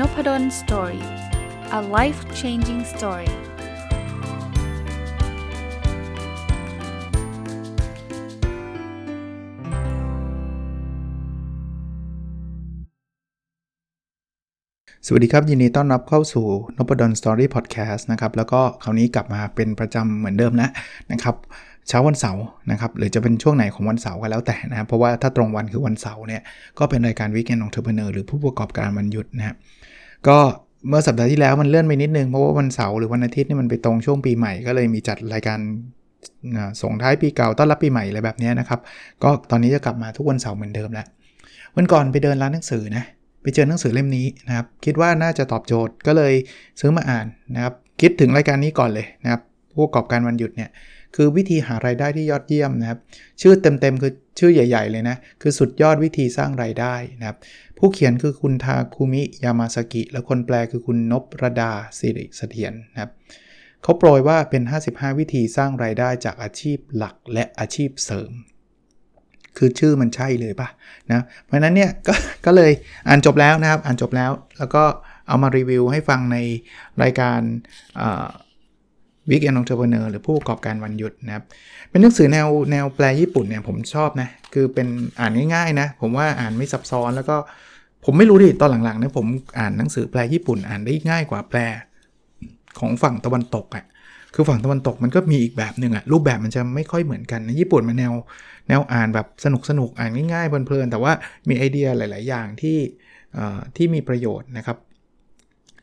Nopadol's Story a life changing story สวัสดีครับ ยินดีต้อนรับเข้าสู่น p ดลสตอรี่พอดแคสต์นะครับ แล้วก็คราวนี้กลับมาเป็นประจำเหมือนเดิมแล้วนะครับ เช้าวันเสาร์นะครับหรือจะเป็นช่วงไหนของวันเสาร์ก็แล้วแต่นะเพราะว่าถ้าตรงวันคือวันเสาร์เนี่ยก็เป็นรายการ weekend entrepreneur หรือผู้ประกอบการวันหยุดนะครับก็เมื่อสัปดาห์ที่แล้วมันเลื่อนไปนิดนึง เพราะว่าวันเสาร์หรือวันอาทิตย์นี่มันไปตรงช่วงปีใหม่ก็เลยมีจัดรายการส่งท้ายปีเก่าต้อนรับปีใหม่อะไรแบบนี้นะครับ ก็ตอนนี้จะกลับมาทุกวันเสาร์เหมือนเดิมแล้ววันก่อนไปเดินร้านหนังสือนะไปเจอหนังสือเล่มนี้นะครับคิดว่าน่าจะตอบโจทย์ก็เลยซื้อมาอ่านนะครับคิดถึงรายการนี้ก่อนเลยนะครับผู้ประกอบการวันหยุดเนี่ย คือวิธีหารายได้ที่ยอดเยี่ยมนะครับ ชื่อเต็มๆคือชื่อใหญ่ ๆ เลยนะ คือสุดยอดวิธีสร้างรายได้นะครับ ผู้เขียนคือคุณทาคุมิยามาสกิ และคนแปลคือคุณนบระดาสิริเสถียรนะครับเขาโปรยว่าเป็น 55 วิธีสร้างรายได้จากอาชีพหลักและอาชีพเสริม คือชื่อมันใช่เลยปะนะเพราะนั้นเนี่ยกก็เลยอ่านจบแล้วนะครับ อ่านจบแล้ว แล้วก็เอามารีวิวให้ฟังในรายการ weekend entrepreneur หรือผู้ประกอบการวันหยุดนะครับ เป็นหนังสือแนวแนวแปลญี่ปุ่นเนี่ยผมชอบนะ คือเป็นอ่านง่ายๆนะ ผมว่าอ่านไม่ซับซ้อนแล้วก็ผมไม่รู้ดิตอนหลังๆเนี่ยผมอ่านหนังสือแปลญี่ปุ่นอ่านได้ง่ายกว่าแปลของฝั่งตะวันตกอะ่ะคือฝั่งตะวันตกมันก็มีอีกแบบหนึ่งอะรูปแบบมันจะไม่ค่อยเหมือนกันนะญี่ปุ่นมันแนวแนวอ่านแบบสนุกสนุกอ่านง่ายๆเพลินๆแต่ว่ามีไอเดียหลาย ๆ อย่างที่ที่มีประโยชน์นะครับ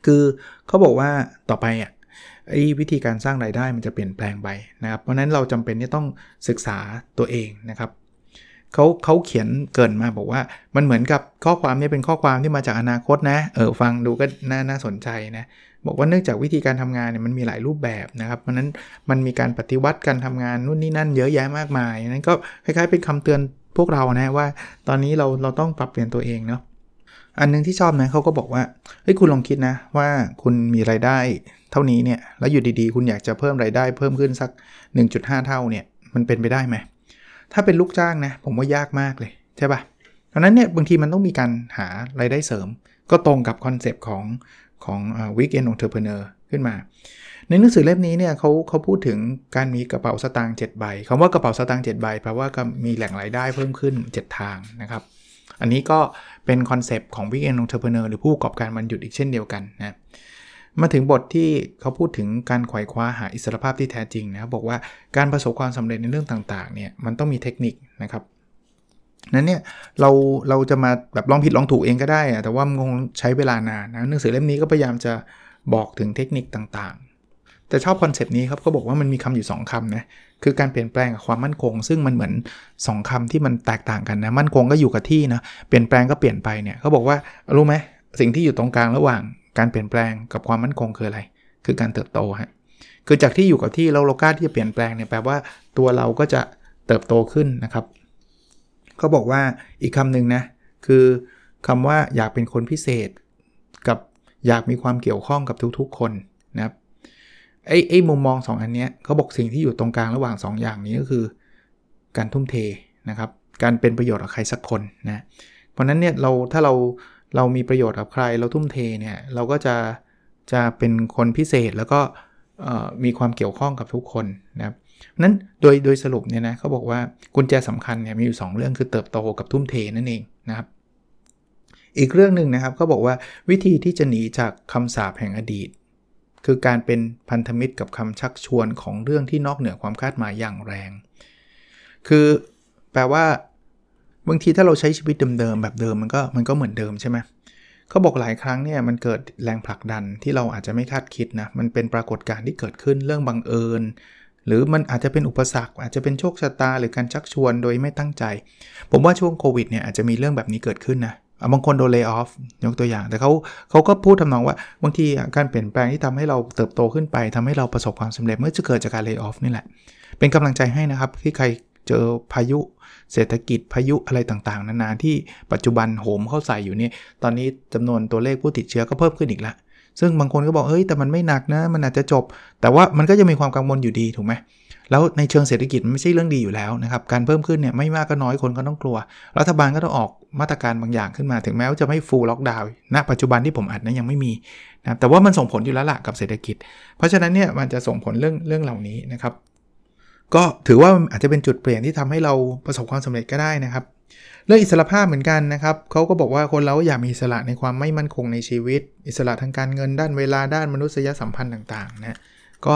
คือเขาบอกว่าต่อไปอะ ไอ้วิธีการสร้างรายได้มันจะเปลี่ยนแปลงไปนะครับ เพราะนั้นเราจำเป็นที่ต้องศึกษาตัวเองนะครับเขาเขาเขียนเกินมาบอกว่ามันเหมือนกับข้อความนี้เป็นข้อความที่มาจากอนาคตนะเออฟังดูก็น่าน่าสนใจนะบอกว่าเนื่องจากวิธีการทำงานเนี่ยมันมีหลายรูปแบบนะครับ เพราะนั้นมันมีการปฏิวัติการทำงานนู่นนี่นั่นเยอะแยะมากมายนั้นก็คล้ายๆเป็นคำเตือนพวกเรานะว่า ตอนนี้เราเราต้องปรับเปลี่ยนตัวเองเนาะ อันนึงที่ชอบนะเขาก็บอกว่าเฮ้ยคุณลองคิดนะว่าคุณมีรายได้เท่านี้เนี่ยแล้วอยู่ดีๆ คุณอยากจะเพิ่มรายได้เพิ่มขึ้นสัก 1.5 เท่าเนี่ยมันเป็นไปได้ไหมถ้าเป็นลูกจ้างนะผมว่ายากมากเลยใช่ปะ่ะดังนั้นเนี่ยบางทีมันต้องมีการหารายได้เสริม ก็ตรงกับคอนเซปต์ของของ weekend entrepreneur ขึ้นมา ในหนังสือเล่มนี้เนี่ยเขาเขาพูดถึงการมีกระเป๋าสตางค์7ใบคำว่ากระเป๋าสตางค์7ใบแปลว่าก็มีแหล่งรายได้เพิ่มขึ้น 7 ทางนะครับ อันนี้ก็เป็น concept ของ weekend entrepreneur หรือผู้ประกอบการวันหยุดอีกเช่นเดียวกันนะมาถึงบทที่เขาพูดถึงการไขว่คว้าหาอิสรภาพที่แท้จริงนะบอกว่าการประสบความสำเร็จในเรื่องต่างๆเนี่ยมันต้องมีเทคนิคนะครับนั้นเนี่ยเราเราจะมาแบบลองผิดลองถูกเองก็ได้แต่ว่ามันคงใช้เวลานานนะหนังสือเล่มนี้ก็พยายามจะบอกถึงเทคนิคต่างๆ แต่ชอบ concept นี้ครับเขาบอกว่ามันมีคำอยู่ 2คำนะคือการเปลี่ยนแปลงกับความมั่นคง ซึ่งมันเหมือน 2คำที่มันแตกต่างกันนะมั่นคงก็อยู่กับที่นะเปลี่ยนแปลงก็เปลี่ยนไปเนี่ยเขาบอกว่ารู้ไหมสิ่งที่อยู่ตรงกลางระหว่าง การเปลี่ยนแปลงกับความมั่นคงคืออะไร คือการเติบโตฮะคือจากที่อยู่กับที่เราเราก้าที่จะเปลี่ยนแปลงเนี่ยแปลว่าตัวเราก็จะเติบโตขึ้นนะครับเขาบอกว่าอีกคำหนึ่งนะคือคำว่าอยากเป็นคนพิเศษ กับอยากมีความเกี่ยวข้องกับทุกๆคนนะครับ ไอ้ไอ้มุมมอง 2 อันเนี้ยเขาบอกสิ่งที่อยู่ตรงกลางระหว่าง 2 อย่างนี้ก็คือ การทุ่มเทนะครับ การเป็นประโยชน์กับใครสักคนนะเพราะนั้นเนี่ยเราถ้าเราเรามีประโยชน์กับใครเราทุ่มเทเนี่ยเราก็จะจะเป็นคนพิเศษแล้วก็มีความเกี่ยวข้องกับทุกคนนะครับนั้นโดยโดยสรุปเนี่ยนะเขาบอกว่ากุญแจสำคัญเนี่ยมีอยู่ 2 เรื่องคือเติบโตกับทุ่มเทนั่นเองนะครับ อีกเรื่องหนึ่งนะครับเขาบอกว่าวิธีที่จะหนีจากคำสาปแห่งอดีต คือการเป็นพันธมิตรกับคำชักชวนของเรื่องที่นอกเหนือความคาดหมายอย่างแรง คือแปลว่าบางทีถ้าเราใช้ชีวิตเดิมๆแบบเดิมมันก็มันก็เหมือนเดิมใช่ไหมเขาบอกหลายครั้งเนี่ยมันเกิดแรงผลักดันที่เราอาจจะไม่คาดคิดนะมันเป็นปรากฏการณ์ที่เกิดขึ้นเรื่องบังเอิญ หรือมันอาจจะเป็นอุปสรรค อาจจะเป็นโชคชะตาหรือการชักชวนโดยไม่ตั้งใจ ผมว่าช่วงโควิดเนี่ยอาจจะมีเรื่องแบบนี้เกิดขึ้นนะ บางคนโดนเลิกออฟยกตัวอย่าง แต่เขาเขาก็พูดทำนองว่าบางทีการเปลี่ยนแปลงที่ทำให้เราเติบโตขึ้นไปทำให้เราประสบความสำเร็จเมื่อจะเกิดจากการเลิกออฟนี่แหละ เป็นกำลังใจให้นะครับ ที่ใครเจอพายุเศรษฐกิจพายุอะไรต่างๆ นานาที่ปัจจุบันโหมเข้าใส่อยู่นี่ตอนนี้จำนวนตัวเลขผู้ติดเชื้อก็เพิ่มขึ้นอีกแล้วซึ่งบางคนก็บอกเฮ้ยแต่มันไม่หนักนะมันอาจจะจบ แต่ว่ามันก็จะมีความกังวลอยู่ดีถูกไหม แล้วในเชิงเศรษฐกิจมันไม่ใช่เรื่องดีอยู่แล้วนะครับ การเพิ่มขึ้นเนี่ยไม่มากก็น้อยคนก็ต้องกลัว รัฐบาลก็ต้องออกมาตรการบางอย่างขึ้นมา ถึงแม้ว่าจะไม่ฟูลล็อกดาวน์ณปัจจุบันที่ผมอัดนะยังไม่มีนะแต่ว่ามันส่งผลอยู่แล้วล่ะกับเศรษฐกิจ เพราะฉะนั้นเนี่ยมันจะส่งผลเรื่องเรื่องเหล่านี้นะครับ ก็ถือว่าอาจจะเป็นจุดเปลี่ยนที่ทำให้เราประสบความสำเร็จก็ได้นะครับเรื่องอิสระภาพเหมือนกันนะครับเขาก็บอกว่าคนเราอยากมีอิสระในความไม่มั่นคงในชีวิต อิสระทางการเงินด้านเวลาด้านมนุษยสัมพันธ์ต่างๆนะก็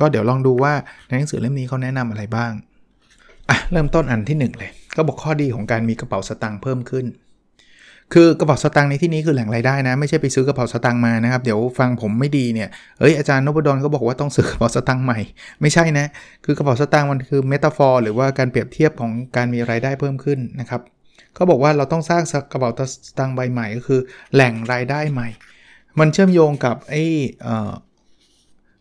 ก็เดี๋ยวลองดูว่าในหนังสือเล่มนี้เขาแนะนำอะไรบ้างอะเริ่มต้นอันที่ 1 เลย ก็บอกข้อดีของการมีกระเป๋าสตางค์เพิ่มขึ้น คือกระเป๋าสตางค์ในที่นี้คือแหล่งรายได้นะ ไม่ใช่ไปซื้อกระเป๋าสตางค์มานะครับ เดี๋ยวฟังผมไม่ดีเนี่ยเอ้ยอาจารย์นพดลก็บอกว่าต้องซื้อกระเป๋าสตางค์ใหม่ ไม่ใช่นะ คือกระเป๋าสตางค์มันคือเมตาฟอร์หรือว่าการเปรียบเทียบของการมีรายได้เพิ่มขึ้นนะครับเขาบอกว่าเราต้องสร้างกระเป๋าสตางค์ใบใหม่ก็คือ แหล่งรายได้ใหม่ มันเชื่อมโยงกับไอ้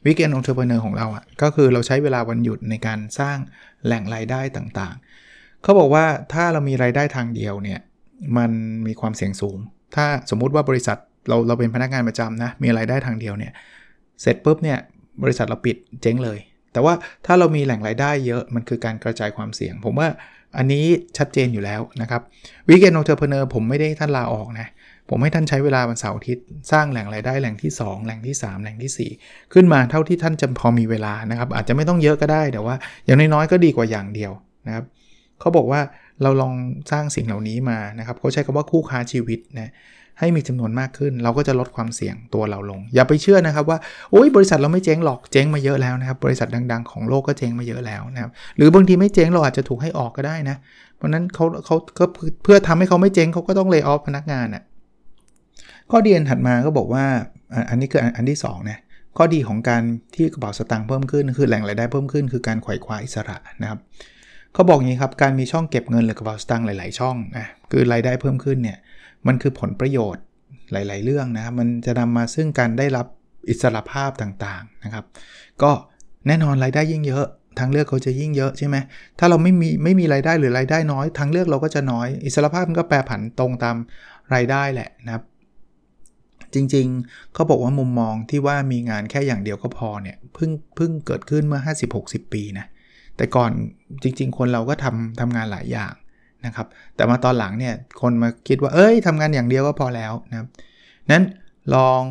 weekend entrepreneur ของเราอะก็คือเราใช้เวลาวันหยุดในการสร้างแหล่งรายได้ต่างๆ เขาบอกว่าถ้าเรามีรายได้ทางเดียวเนี่ยมันมีความเสี่ยงสูง ถ้าสมมุติว่าบริษัทเราเราเป็นพนักงานประจำนะมีรายได้ทางเดียวเนี่ยเสร็จปุ๊บเนี่ยบริษัทเราปิดเจ๊งเลย แต่ว่าถ้าเรามีแหล่งรายได้เยอะมันคือการกระจายความเสี่ยง ผมว่าอันนี้ชัดเจนอยู่แล้วนะครับ weekend entrepreneur ผมไม่ได้ท่านลาออกนะ ผมให้ท่านใช้เวลาวันเสาร์อาทิตย์สร้างแหล่งรายได้แหล่งที่ 2 แหล่งที่ 3 แหล่งที่ 4 ขึ้นมาเท่าที่ท่านจะพอมีเวลานะครับ อาจจะไม่ต้องเยอะก็ได้แต่ว่าอย่างน้อยๆก็ดีกว่าอย่างเดียวนะครับเขาบอกว่าเราลองสร้างสิ่งเหล่านี้มานะครับเขาใช้คำว่าคู่ค้าชีวิตนะให้มีจำนวนมากขึ้น เราก็จะลดความเสี่ยงตัวเราลง อย่าไปเชื่อนะครับว่าโอ้ยบริษัทเราไม่เจ๊งหรอกเจ๊งมาเยอะแล้วนะครับ บริษัทดังๆของโลกก็เจ๊งมาเยอะแล้วนะครับหรือบางทีไม่เจ๊งเราอาจจะถูกให้ออกก็ได้นะ เพราะนั้นเขาเขาเพื่อทำให้เขาไม่เจ๊งเขาก็ต้องเลิกออฟพนักงานอะ่ะ ข้อดีอันถัดมาก็บอกว่าอันนี้คืออันที่2นะข้อดีของการที่กระเป๋าสตางค์เพิ่มขึ้น คือแหล่งรายได้เพิ่มขึ้น คือการไขว่คว้าอิสระนะครับเขาบอกอย่างนี้ครับการมีช่องเก็บเงินหรือกระเป๋าสตางค์หลาย ๆ ช่องนะคือรายได้เพิ่มขึ้นเนี่ยมันคือผลประโยชน์หลาย ๆ เรื่องนะครับมันจะนำมาซึ่งการได้รับอิสระภาพต่าง ๆ นะครับ ก็แน่นอนรายได้ยิ่งเยอะทางเลือกเขาจะยิ่งเยอะใช่ไหม ถ้าเราไม่มีไม่มีรายได้หรือรายได้น้อย ทางเลือกเราก็จะน้อย อิสระภาพมันก็แปรผันตรงตามรายได้แหละนะครับ จริงๆ เขาบอกว่ามุมมองที่ว่ามีงานแค่อย่างเดียวก็พอเนี่ยเพิ่งเพิ่งเกิดขึ้นเมื่อ 50-60 ปีนะ แต่ก่อนจริง ๆ คนเราก็ทำทำงานหลายอย่างนะครับ แต่มาตอนหลังเนี่ยคนมาคิดว่าเอ้ยทำงานอย่างเดียวก็พอแล้วนะครับนั้นลอง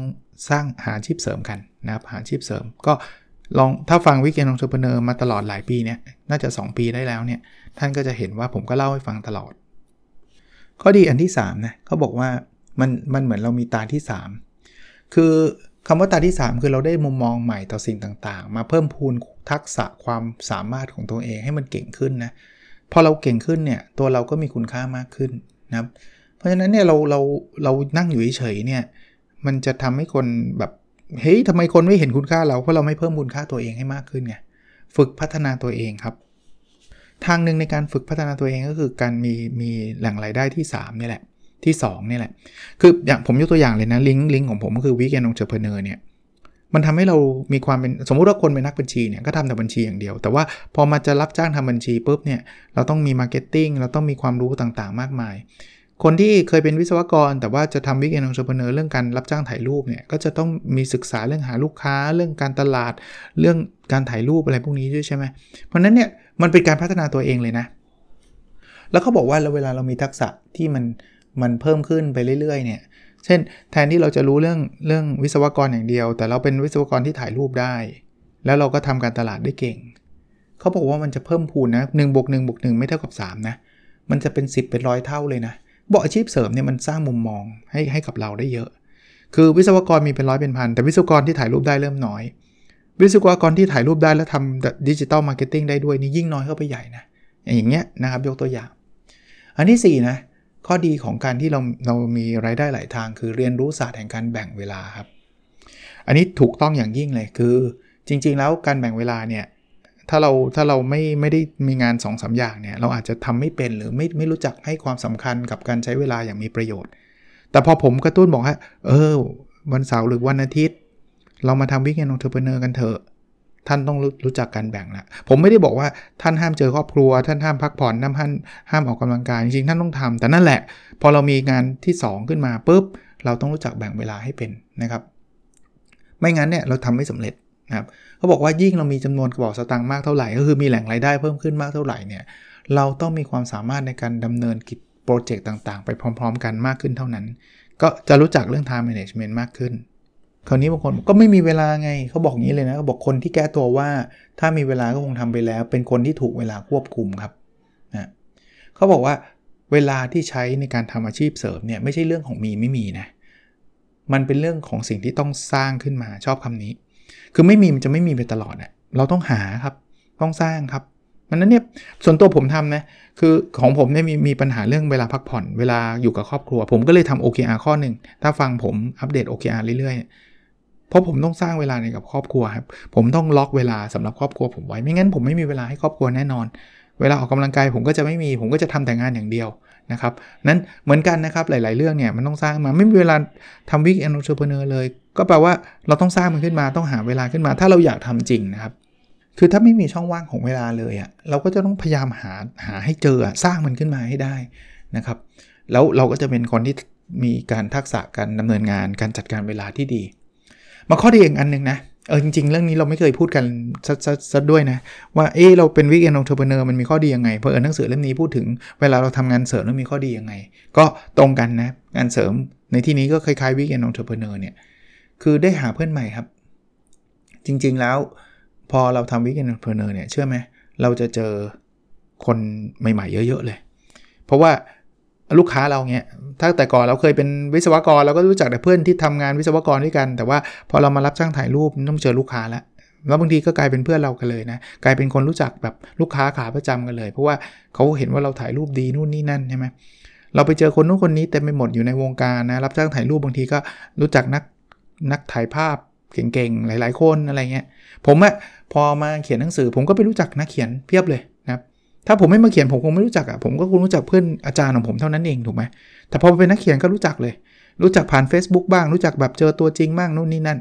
สร้างอาชีพเสริมกันนะครับอาชีพเสริมก็ลองถ้าฟัง weekend entrepreneur มาตลอดหลายปีเนี่ยน่าจะ 2 ปีได้แล้วเนี่ยท่านก็จะเห็นว่าผมก็เล่าให้ฟังตลอด ข้อดีอันที่3นะเขาบอกว่า มันมันเหมือนเรามีตาที่ 3 คือคำว่าตาที่ 3 คือเราได้มุมมองใหม่ต่อสิ่งต่างๆ มาเพิ่มพูนทักษะความสามารถของตัวเองให้มันเก่งขึ้นนะพอเราเก่งขึ้นเนี่ยตัวเราก็มีคุณค่ามากขึ้นนะครับเพราะฉะนั้นเนี่ยเราเราเรานั่งอยู่เฉยๆเนี่ยมันจะทำให้คนแบบเฮ้ยทำไมคนไม่เห็นคุณค่าเราเพราะเราไม่เพิ่มคุณค่าตัวเองให้มากขึ้นไงฝึกพัฒนาตัวเองครับ ทางหนึ่งในการฝึกพัฒนาตัวเองก็คือการมีมีแหล่งรายได้ที่ 3 นี่แหละ ที่2นี่แหละ คืออย่างผมยกตัวอย่างเลยนะ ลิงก์ลิงก์ของผมก็คือวิกแอนองเจอร์เพเนอร์เนี่ย มันทำให้เรามีความเป็นสมมุติว่าคนเป็นนักบัญชีเนี่ยก็ทำแต่บัญชีอย่างเดียว แต่ว่าพอมาจะรับจ้างทำบัญชีปุ๊บเนี่ยเราต้องมี marketing เราต้องมีความรู้ต่างๆ มากมาย คนที่เคยเป็นวิศวกร แต่ว่าจะทำ weekend entrepreneur เรื่องการรับจ้างถ่ายรูปเนี่ยก็จะต้องมีศึกษาเรื่องหาลูกค้า เรื่องการตลาด เรื่องการถ่ายรูปอะไรพวกนี้ด้วยใช่ไหมเพราะนั้นเนี่ยมันเป็นการพัฒนาตัวเองเลยนะแล้วเขาบอกว่าเวลาเรามีทักษะที่มัน มันเพิ่มขึ้นไปเรื่อยๆเนี่ยเช่น แทนที่เราจะรู้เรื่องเรื่องวิศวกรอย่างเดียว แต่เราเป็นวิศวกรที่ถ่ายรูปได้ แล้วเราก็ทำการตลาดได้เก่ง เขาบอกว่ามันจะเพิ่มพูนนะหนึ่งบวกหนึ่งบวกหนึ่งไม่เท่ากับ 3 นะ มันจะเป็น 10 เป็นร้อยเท่าเลยนะบอกอาชีพเสริมเนี่ยมันสร้างมุมมองให้ให้กับเราได้เยอะ คือวิศวกรมีเป็นร้อยเป็นพันแต่วิศวกรที่ถ่ายรูปได้เริ่มน้อย วิศวกรที่ถ่ายรูปได้แล้วทำ digital marketing ได้ด้วยนี่ยิ่งน้อยเข้าไปใหญ่นะอย่างเงี้ยนะครับยกตัวอย่าง อันที่4นะ ข้อดีของการที่เราเรามีรายได้หลายทาง คือเรียนรู้ศาสตร์แห่งการแบ่งเวลาครับ อันนี้ถูกต้องอย่างยิ่งเลยคือจริง ๆ แล้วการแบ่งเวลาเนี่ยถ้าเราถ้าเราไม่ไม่ได้มีงาน2อสอย่างเนี่ยเราอาจจะทำไม่เป็นหรือไม่ไม่รู้จักให้ความสำคัญกับการใช้เวลาอย่างมีประโยชน์ แต่พอผมกระตุ้นบอกว่าเออ วันเสาร์หรือวันอาทิตย์ เรามาทำ weekend entrepreneur กันเถอะ ท่านต้องรู้รู้จักการแบ่งละผมไม่ได้บอกว่าท่านห้ามเจอครอบครัว ท่านห้ามพักผ่อนห้ามห้ามห้ามออกกำลังกายจริงๆท่านต้องทำแต่นั่นแหละ พอเรามีงานที่ 2 ขึ้นมาปุ๊บเราต้องรู้จักแบ่งเวลาให้เป็นนะครับ ไม่งั้นเนี่ยเราทำไม่สำเร็จนะครับเขาบอกว่ายิ่งเรามีจำนวนกระบอกสตางค์มากเท่าไหร่ ก็คือมีแหล่งรายได้เพิ่มขึ้นมากเท่าไหร่เนี่ยเราต้องมีความสามารถในการดำเนินกิจโปรเจกต์ต่างๆ ไปพร้อม ๆ กันมากขึ้นเท่านั้น ก็จะรู้จักเรื่อง time management มากขึ้น คราวนี้บางคนก็ไม่มีเวลาไงเขาบอกงี้เลยนะเขาบอกคนที่แก้ตัวว่า ถ้ามีเวลาก็คงทำไปแล้ว เป็นคนที่ถูกเวลาควบคุมครับนะเขาบอกว่าเวลาที่ใช้ในการทำอาชีพเสริมเนี่ยไม่ใช่เรื่องของมีไม่มีนะมันเป็นเรื่องของสิ่งที่ต้องสร้างขึ้นมาชอบคำนี้ คือไม่มีมันจะไม่มีไปตลอดอะเราต้องหาครับต้องสร้างครับมันนั้นเนี่ยส่วนตัวผมทำนะคือของผมเนี่ยมีมีปัญหาเรื่องเวลาพักผ่อน เวลาอยู่กับครอบครัว ผมก็เลยทำ OKR ข้อหนึ่งถ้าฟังผมอัปเดต OKR เรื่อยๆ เพราะผมต้องสร้างเวลาในกับครอบครัวครับผมต้องล็อกเวลาสำหรับครอบครัวผมไว้ไม่งั้นผมไม่มีเวลาให้ครอบครัวแน่นอน เวลาออกกำลังกายผมก็จะไม่มีผมก็จะทำแต่งานอย่างเดียวนะครับนั้นเหมือนกันนะครับหลาย ๆ เรื่องเนี่ยมันต้องสร้างมาไม่มีเวลาทำวิกแอนนอร์เพเนอร์เลย ก็แปลว่าเราต้องสร้างมันขึ้นมาต้องหาเวลาขึ้นมา ถ้าเราอยากทำจริงนะครับคือถ้าไม่มีช่องว่างของเวลาเลยอะ่ะเราก็จะต้องพยายามหาหาให้เจอสร้างมันขึ้นมาให้ได้นะครับ แล้วเราก็จะเป็นคนที่มีการทักษะการดำเนินงานการจัดการเวลาที่ดี มาข้อดีอีกอันหนึ่งนะเออจริง ๆ เรื่องนี้เราไม่เคยพูดกันซะด้วยนะ ว่าเออเราเป็น weekend entrepreneur มันมีข้อดียังไงเพราะเออหนังสือเล่มนี้พูดถึงเวลาเราทำงานเสริมแล้วมีข้อดียังไง ก็ตรงกันนะงานเสริมในที่นี้ก็คล้ายๆ weekend entrepreneur เนี่ยคือได้หาเพื่อนใหม่ครับ จริง ๆแล้วพอเราทำ weekend entrepreneur เนี่ยเชื่อไหมเราจะเจอคนใหม่ๆ เยอะ ๆ เลย เพราะว่า ลูกค้าเราเนี่ยถ้าแต่ก่อนเราเคยเป็นวิศวกรเราก็รู้จักแต่เพื่อนที่ทำงานวิศวกรด้วยกัน แต่ว่าพอเรามารับจ้างถ่ายรูปต้องเจอลูกค้าแล้วแล้วบางทีก็กลายเป็นเพื่อนเรากันเลยนะกลายเป็นคนรู้จักแบบลูกค้าขาประจำกันเลย เพราะว่าเขาเห็นว่าเราถ่ายรูปดีนู่นนี่นั่นใช่ไหมเราไปเจอคนนู้นคนนี้เต็มไปหมดอยู่ในวงการนะรับจ้างถ่ายรูปบางทีก็รู้จักนักนักถ่ายภาพเก่งๆหลาย ๆ คนอะไรเงี้ยผมอะพอมาเขียนหนังสือผมก็ไปรู้จักนักเขียนเพียบเลย ถ้าผมไม่มาเขียนผมคงไม่รู้จักอะผมก็คงรู้จักเพื่อนอาจารย์ของผมเท่านั้นเองถูกไหมแต่พอเป็นนักเขียนก็รู้จักเลย รู้จักผ่าน Facebook บ้าง รู้จักแบบเจอตัวจริงบ้างนู่นนี่นั่น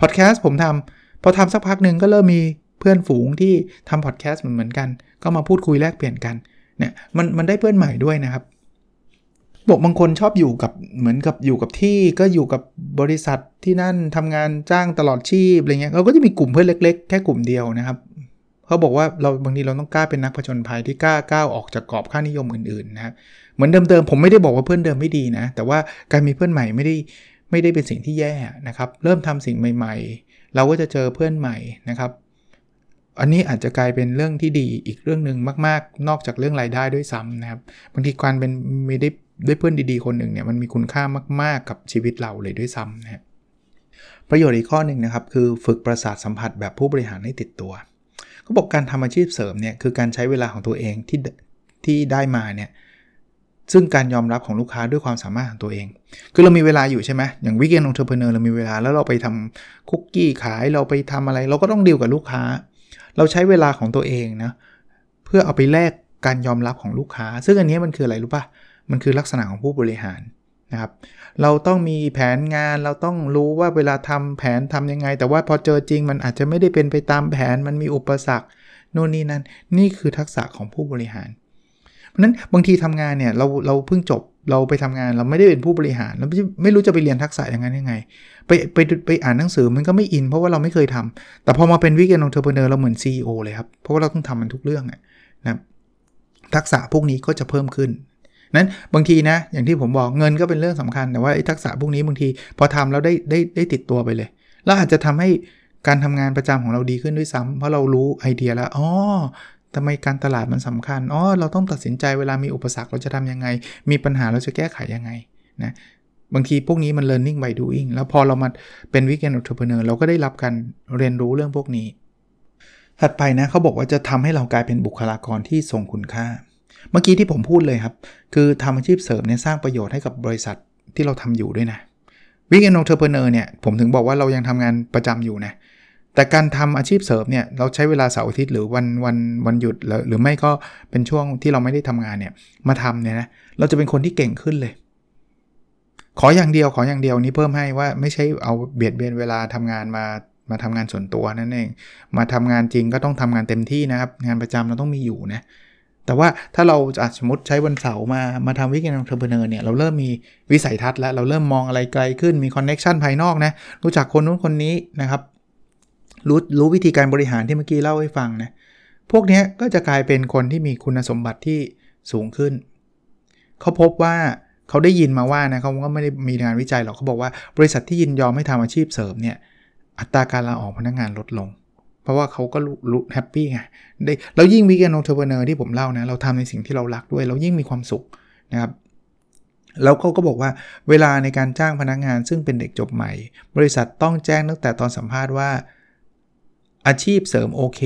พอดแคสต์ผมทำพอทำสักพักหนึ่งก็เริ่มมีเพื่อนฝูงที่ทำพอดแคสต์เหมือนกัน ก็มาพูดคุยแลกเปลี่ยนกันเนี่ยมันมันได้เพื่อนใหม่ด้วยนะครับบอกบางคนชอบอยู่กับเหมือนกับอยู่กับที่ก็อยู่กับบริษัทที่นั่นทำงานจ้างตลอดชีพอะไรเงี้ยเราก็จะมีกลุ่มเพื่อนเล็ก ๆ แค่กลุ่มเดียวนะครับ เขาบอกว่าเราบางทีเราต้องกล้าเป็นนักผจญภัยที่กล้าก้าวออกจากกรอบค่านิยมอื่นๆนะครับเหมือนเดิมๆผมไม่ได้บอกว่าเพื่อนเดิมไม่ดีนะ แต่ว่าการมีเพื่อนใหม่ไม่ได้ไม่ได้เป็นสิ่งที่แย่นะครับ เริ่มทำสิ่งใหม่ ๆ เราก็จะเจอเพื่อนใหม่นะครับ อันนี้อาจจะกลายเป็นเรื่องที่ดีอีกเรื่องหนึ่งมาก ๆ นอกจากเรื่องรายได้ด้วยซ้ำนะครับบางทีการเป็นมีได้ด้วยเพื่อนดีๆคนหนึ่งเนี่ยมันมีคุณค่ามาก ๆ กับชีวิตเราเลยด้วยซ้ำนะประโยชน์อีกข้อหนึ่งนะครับ คือฝึกประสาทสัมผัสแบบผู้บริหารให้ติดตัว เขาบอกการทำอาชีพเสริมเนี่ยคือการใช้เวลาของตัวเองที่ที่ได้มาเนี่ยซึ่งการยอมรับของลูกค้าด้วยความสามารถของตัวเอง คือเรามีเวลาอยู่ใช่ไหมอย่างวิกเกนองเทอร์เพเนอร์เรามีเวลาแล้วเราไปทำคุกกี้ขายเราไปทำอะไร เราก็ต้องดีลกับลูกค้า เราใช้เวลาของตัวเองนะเพื่อเอาไปแลกการยอมรับของลูกค้า ซึ่งอันนี้มันคืออะไรรู้ปะ่ะ มันคือลักษณะของผู้บริหาร นะครับเราต้องมีแผนงานเราต้องรู้ว่าเวลาทำแผนทํำยังไง แต่ว่าพอเจอจริงมันอาจจะไม่ได้เป็นไปตามแผนมันมีอุปสรรคนู่นนี่นั่นนี่คือทักษะของผู้บริหาร เพราะนั้นบางทีทำงานเนี่ยเราเราเพิ่งจบเราไปทำงานเราไม่ได้เป็นผู้บริหารเราไม่รู้จะไปเรียนทักษะอย่างนั้นยังไง ไปไปไปอ่านหนังสือมันก็ไม่อิน เพราะว่าเราไม่เคยทำแต่พอมาเป็น weekend entrepreneur เราเหมือน CEO เลยครับเพราะว่าเราต้องทำมันทุกเรื่องนะทักษะพวกนี้ก็จะเพิ่มขึ้น นั้นบางทีนะ อย่างที่ผมบอกเงินก็เป็นเรื่องสำคัญ แต่ว่าทักษะพวกนี้บางที พอทำแล้วได้ได้ได้ติดตัวไปเลย แล้วอาจจะทำให้การทำงานประจำของเราดีขึ้นด้วยซ้ำเพราะเรารู้ไอเดียแล้วอ๋อทำไมการตลาดมันสำคัญอ๋อเราต้องตัดสินใจเวลามีอุปสรรคเราจะทํำยังไง มีปัญหาเราจะแก้ไขยังไงนะบางทีพวกนี้มัน learning by doing แล้วพอเรามาเป็น weekend entrepreneur เราก็ได้รับการเรียนรู้เรื่องพวกนี้ ถัดไปนะเขาบอกว่าจะทำให้เรากลายเป็นบุคลากรที่ทรงคุณค่า เมื่อกี้ที่ผมพูดเลยครับ คือทำอาชีพเสริมเนี่ยสร้างประโยชน์ให้กับบริษัทที่เราทำอยู่ด้วยนะ weekend entrepreneur เนี่ยผมถึงบอกว่าเรายังทำงานประจำอยู่นะแต่การทำอาชีพเสริมเนี่ยเราใช้เวลาเสาร์อาทิตย์หรือวันวันวันหยุดหรือไม่ก็เป็นช่วงที่เราไม่ได้ทำงานเนี่ยมาทำเนี่ยนะเราจะเป็นคนที่เก่งขึ้นเลย ขออย่างเดียวขออย่างเดียวนี้เพิ่มให้ว่าไม่ใช่เอาเบียดเบียนเวลาทำงานมามาทำงานส่วนตัวนั่นเอง มาทำงานจริงก็ต้องทำงานเต็มที่นะครับ งานประจำเราต้องมีอยู่นะ แต่ว่าถ้าเราสมมติใช้วันเสาร์มามาทำ weekend entrepreneur เนี่ยเราเริ่มมีวิสัยทัศน์แล้ว เราเริ่มมองอะไรไกลขึ้นมี connection ภายนอกนะรู้จักคนนู้นคนนี้นะครับรู้รู้วิธีการบริหารที่เมื่อกี้เล่าให้ฟังนะพวกนี้ก็จะกลายเป็นคนที่มีคุณสมบัติที่สูงขึ้น เขาพบว่าเขาได้ยินมาว่านะเขาก็ไม่ได้มีงานวิจัยหรอกเขาบอกว่าบริษัทที่ยินยอมให้ทำอาชีพเสริมเนี่ยอัตราการลาออกพนักงานลดลง เพราะว่าเขาก็รู้ happy ไงได้แล้วยิ่ง weekend entrepreneur ที่ผมเล่านะ เราทำในสิ่งที่เรารักด้วย เรายิ่งมีความสุขนะครับแล้วเขาก็บอกว่าเวลาในการจ้างพนักงานซึ่งเป็นเด็กจบใหม่ บริษัทต้องแจ้งตั้งแต่ตอนสัมภาษณ์ว่า อาชีพเสริมโอเค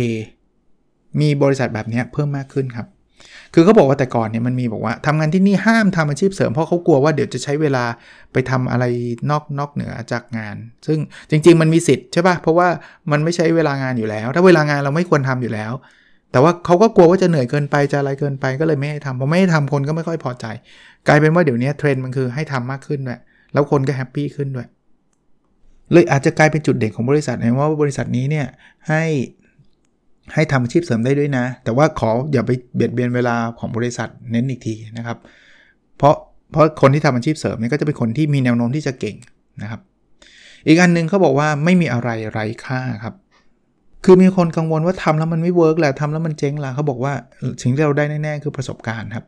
มีบริษัทแบบนี้เพิ่มมากขึ้นครับ คือเขาบอกว่าแต่ก่อนเนี่ยมันมีบอกว่าทำงานที่นี่ห้ามทำอาชีพเสริมเพราะเขากลัวว่าเดี๋ยวจะใช้เวลาไปทำอะไรนอกนอกเหนือจากงาน ซึ่งจริง ๆ มันมีสิทธิ์ใช่ปะ่ะเพราะว่ามันไม่ใช้เวลางานอยู่แล้ว ถ้าเวลางานเราไม่ควรทำอยู่แล้ว แต่ว่าเขาก็กลัวว่าจะเหนื่อยเกินไปจะอะไรเกินไปก็เลยไม่ให้ทำพอไม่ให้ทำคนก็ไม่ค่อยพอใจ กลายเป็นว่าเดี๋ยวนี้เทรนด์มันคือให้ทำมากขึ้นด้วยแล้วคนก็แฮปปี้ขึ้นด้วยเลยอาจจะกลายเป็นจุดเด่นของบริษัทนะว่าบริษัทนี้เนี่ยให้ ให้ทำอาชีพเสริมได้ด้วยนะ แต่ว่าขออย่าไปเบียดเบียนเวลาของบริษัทเน้นอีกทีนะครับ เพราะเพราะคนที่ทำอาชีพเสริมเนี่ยก็จะเป็นคนที่มีแนวโน้มที่จะเก่งนะครับ อีกอันนึงเขาบอกว่าไม่มีอะไรไร้ค่าครับ คือมีคนกังวลว่าทำแล้วมันไม่เวิร์กแหละทำแล้วมันเจ๊งละเขาบอกว่าสิ่งที่เราได้แน่ๆคือประสบการณ์ครับ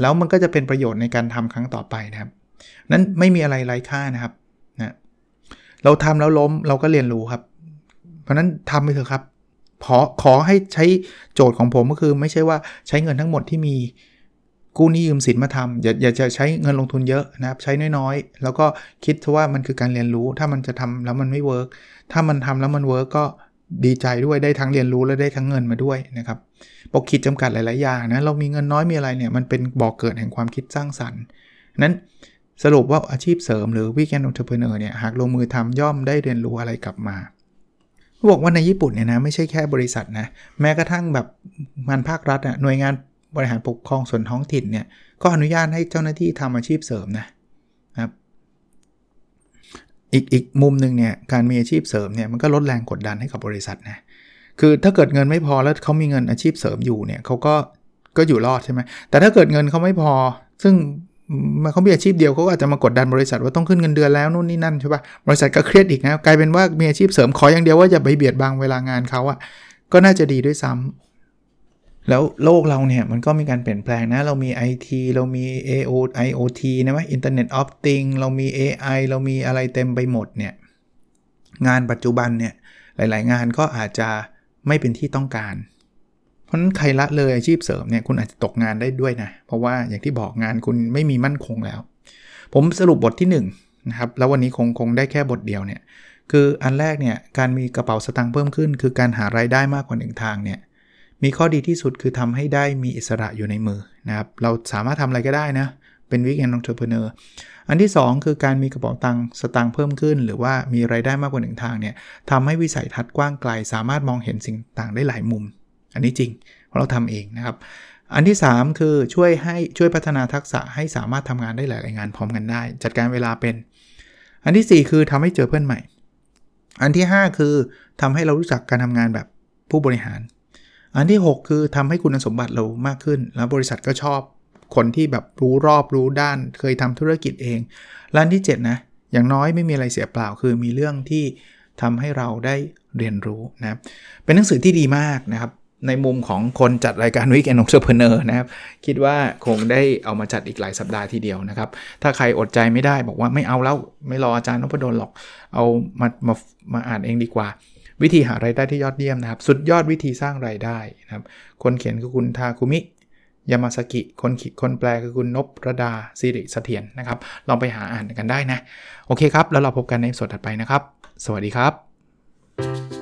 แล้วมันก็จะเป็นประโยชน์ในการทำครั้งต่อไปนะครับ นั้นไม่มีอะไรไร้ค่านะครับนะเราทำแล้วล้มเราก็เรียนรู้ครับ เพราะนั้นทำไปเถอะครับ ขอขอให้ใช้โจทย์ของผมก็คือไม่ใช่ว่าใช้เงินทั้งหมดที่มีกู้หนี้ยืมสินมาทำอย่าอย่าจะใช้เงินลงทุนเยอะนะครับ ใช้น้อยๆ แล้วก็คิดว่ามันคือการเรียนรู้ ถ้ามันจะทำแล้วมันไม่ work ถ้ามันทำแล้วมัน work ก็ดีใจด้วยได้ทั้งเรียนรู้และได้ทั้งเงินมาด้วยนะครับบอกขีดจำกัดหลายๆอย่างนะเรามีเงินน้อยมีอะไรเนี่ยมันเป็นบ่อเกิดแห่งความคิดสร้างสรรค์นั้นสรุปว่าอาชีพเสริมหรือ weekend entrepreneur เนี่ยหากลงมือทำย่อมได้เรียนรู้อะไรกลับมา บอกว่าในญี่ปุ่นเนี่ยนะไม่ใช่แค่บริษัทนะแม้กระทั่งแบบงานภาครัฐอะหน่วยงานบริหารปกครองส่วนท้องถิ่นเนี่ยก็อนุญาตให้เจ้าหน้าที่ทำอาชีพเสริมนะครับอีกอีกมุมหนึ่งเนี่ยการมีอาชีพเสริมเนี่ยมันก็ลดแรงกดดันให้กับบริษัทนะคือถ้าเกิดเงินไม่พอแล้วเขามีเงินอาชีพเสริมอยู่เนี่ยเขาก็ก็อยู่รอดใช่ไหมแต่ถ้าเกิดเงินเขาไม่พอ ซึ่ง มันเขามีอาชีพเดียวเขาอาจจะมากดดันบริษัทว่าต้องขึ้นเงินเดือนแล้วนู่นนี่นั่นใช่ปะบริษัทก็เครียดอีกนะกลายเป็นว่ามีอาชีพเสริมขออย่างเดียวว่าอย่าไปเบียดบังเวลางานเขาอะก็น่าจะดีด้วยซ้ำแล้วโลกเราเนี่ยมันก็มีการเปลี่ยนแปลงนะ เรามี IT เรามี AO IoT นะว่า Internet of Things เรามี AI เรามีอะไรเต็มไปหมดเนี่ยงานปัจจุบันเนี่ยหลาย ๆ งานก็อาจจะไม่เป็นที่ต้องการ ราะนั้นใครละเลยอาชีพเสริมเนี่ยคุณอาจจะตกงานได้ด้วยนะ เพราะว่าอย่างที่บอกงานคุณไม่มีมั่นคงแล้ว ผมสรุปบทที่1นนะครับแล้ววันนี้คงคงได้แค่บทเดียวเนี่ยคืออันแรกเนี่ยการมีกระเป๋าสตางค์เพิ่มขึ้น คือการหารายได้มากกว่าหนึ่งทางเนี่ยมีข้อดีที่สุดคือทำให้ได้มีอิสระอยู่ในมือนะครับเราสามารถทำอะไรก็ได้นะเป็น weekend entrepreneur อันที่ 2 คือการมีกระเป๋าตังค์สตางค์เพิ่มขึ้น หรือว่ามีรายได้มากกว่าหนึ่งทางเนี่ยทำให้วิสัยทัศน์กว้างไกล สามารถมองเห็นสิ่งต่างได้หลายมุม อันนี้จริงเพราะเราทำเองนะครับ อันที่ 3 คือช่วยให้ช่วยพัฒนาทักษะให้สามารถทำงานได้หลายๆงานพร้อมกันได้ จัดการเวลาเป็น อันที่ 4 คือทำให้เจอเพื่อนใหม่ อันที่ 5 คือทำให้เรารู้จักการทำงานแบบผู้บริหาร อันที่ 6 คือทำให้คุณสมบัติเรามากขึ้น แล้วบริษัทก็ชอบคนที่แบบรู้รอบรู้ด้าน เคยทำธุรกิจเองร้านที่ 7 นะ อย่างน้อยไม่มีอะไรเสียเปล่า คือมีเรื่องที่ทำให้เราได้เรียนรู้นะเป็นหนังสือที่ดีมากนะครับ ในมุมของคนจัดรายการ Weekend Entrepreneur นะครับ คิดว่าคงได้เอามาจัดอีกหลายสัปดาห์ทีเดียวนะครับ ถ้าใครอดใจไม่ได้บอกว่าไม่เอาแล้ว ไม่รออาจารย์นพดลหรอก เอามามามาอ่านเองดีกว่า วิธีหารายได้ที่ยอดเยี่ยมนะครับ สุดยอดวิธีสร้างรายได้นะครับ คนเขียนคือคุณทาคุมิยามาซากิคนเขียนคนแปลคือคุณนบรดาสิริเสถียรนะครับ ลองไปหาอ่านกันได้นะ โอเคครับ แล้วเราพบกันในสัปดาห์ถัดไปนะครับ สวัสดีครับ